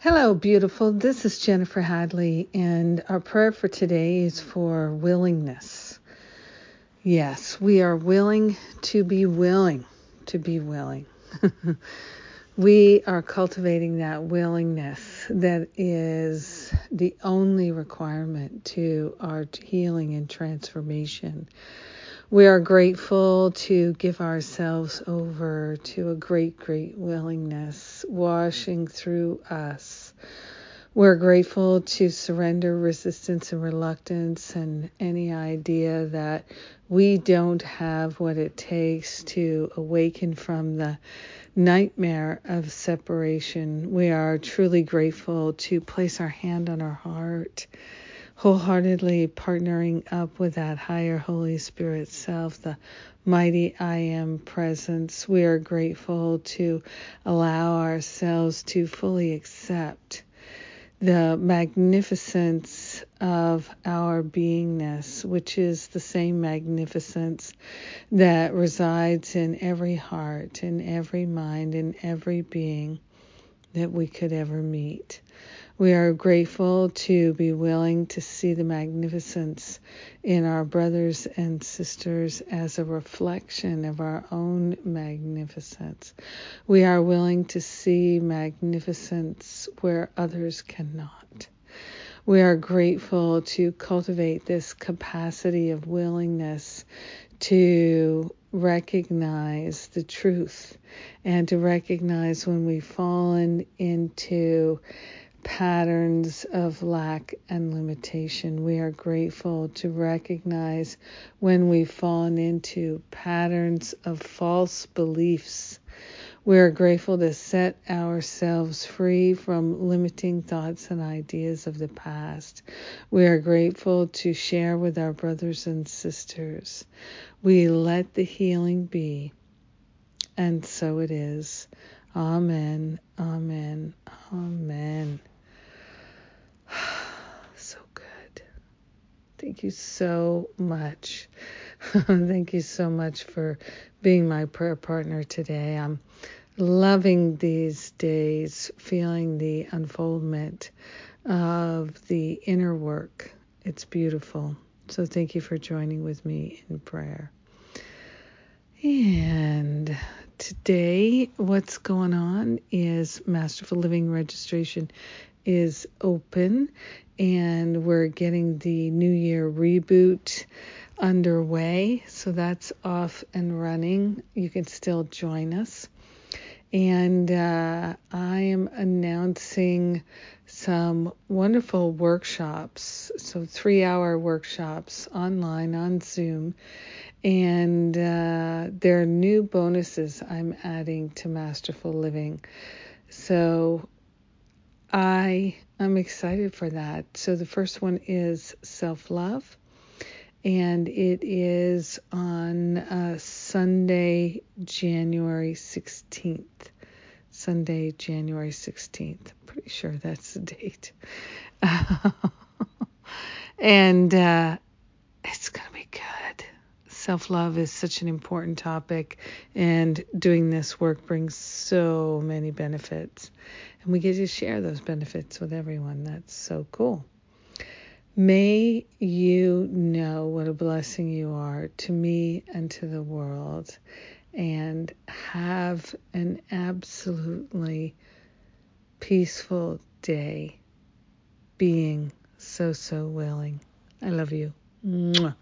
Hello, beautiful. This is Jennifer Hadley, and our prayer for today is for willingness. Yes, we are willing to be willing to be willing. we are cultivating that willingness that is the only requirement to our healing and transformation. We are grateful to give ourselves over to a great, great willingness washing through us. We're grateful to surrender resistance and reluctance and any idea that we don't have what it takes to awaken from the nightmare of separation. We are truly grateful to place our hand on our heart wholeheartedly partnering up with that higher Holy Spirit self, the mighty I am presence. We are grateful to allow ourselves to fully accept the magnificence of our beingness, which is the same magnificence that resides in every heart, in every mind, in every being that we could ever meet. We are grateful to be willing to see the magnificence in our brothers and sisters as a reflection of our own magnificence. We are willing to see magnificence where others cannot. We are grateful to cultivate this capacity of willingness to recognize the truth and to recognize when we've fallen into patterns of lack and limitation. We are grateful to recognize when we've fallen into patterns of false beliefs. We are grateful to set ourselves free from limiting thoughts and ideas of the past. We are grateful to share with our brothers and sisters. We let the healing be. And so it is. Amen. Amen. Amen. Thank you so much. Thank you so much for being my prayer partner today. I'm loving these days, feeling the unfoldment of the inner work. It's beautiful. So thank you for joining with me in prayer. And today, what's going on is Masterful Living registration is open and we're getting the New Year reboot underway. So that's off and running. You can still join us. And uh, I am announcing some wonderful workshops, so three hour workshops online on Zoom. And uh, there are new bonuses I'm adding to Masterful Living. So I am excited for that. So the first one is self love, and it is on uh, Sunday, January 16th. Sunday, January 16th. Pretty sure that's the date. and uh, it's going to be good. Self love is such an important topic, and doing this work brings so many benefits and we get to share those benefits with everyone. That's so cool. May you know what a blessing you are to me and to the world, and have an absolutely peaceful day being so, so willing. I love you. Mwah.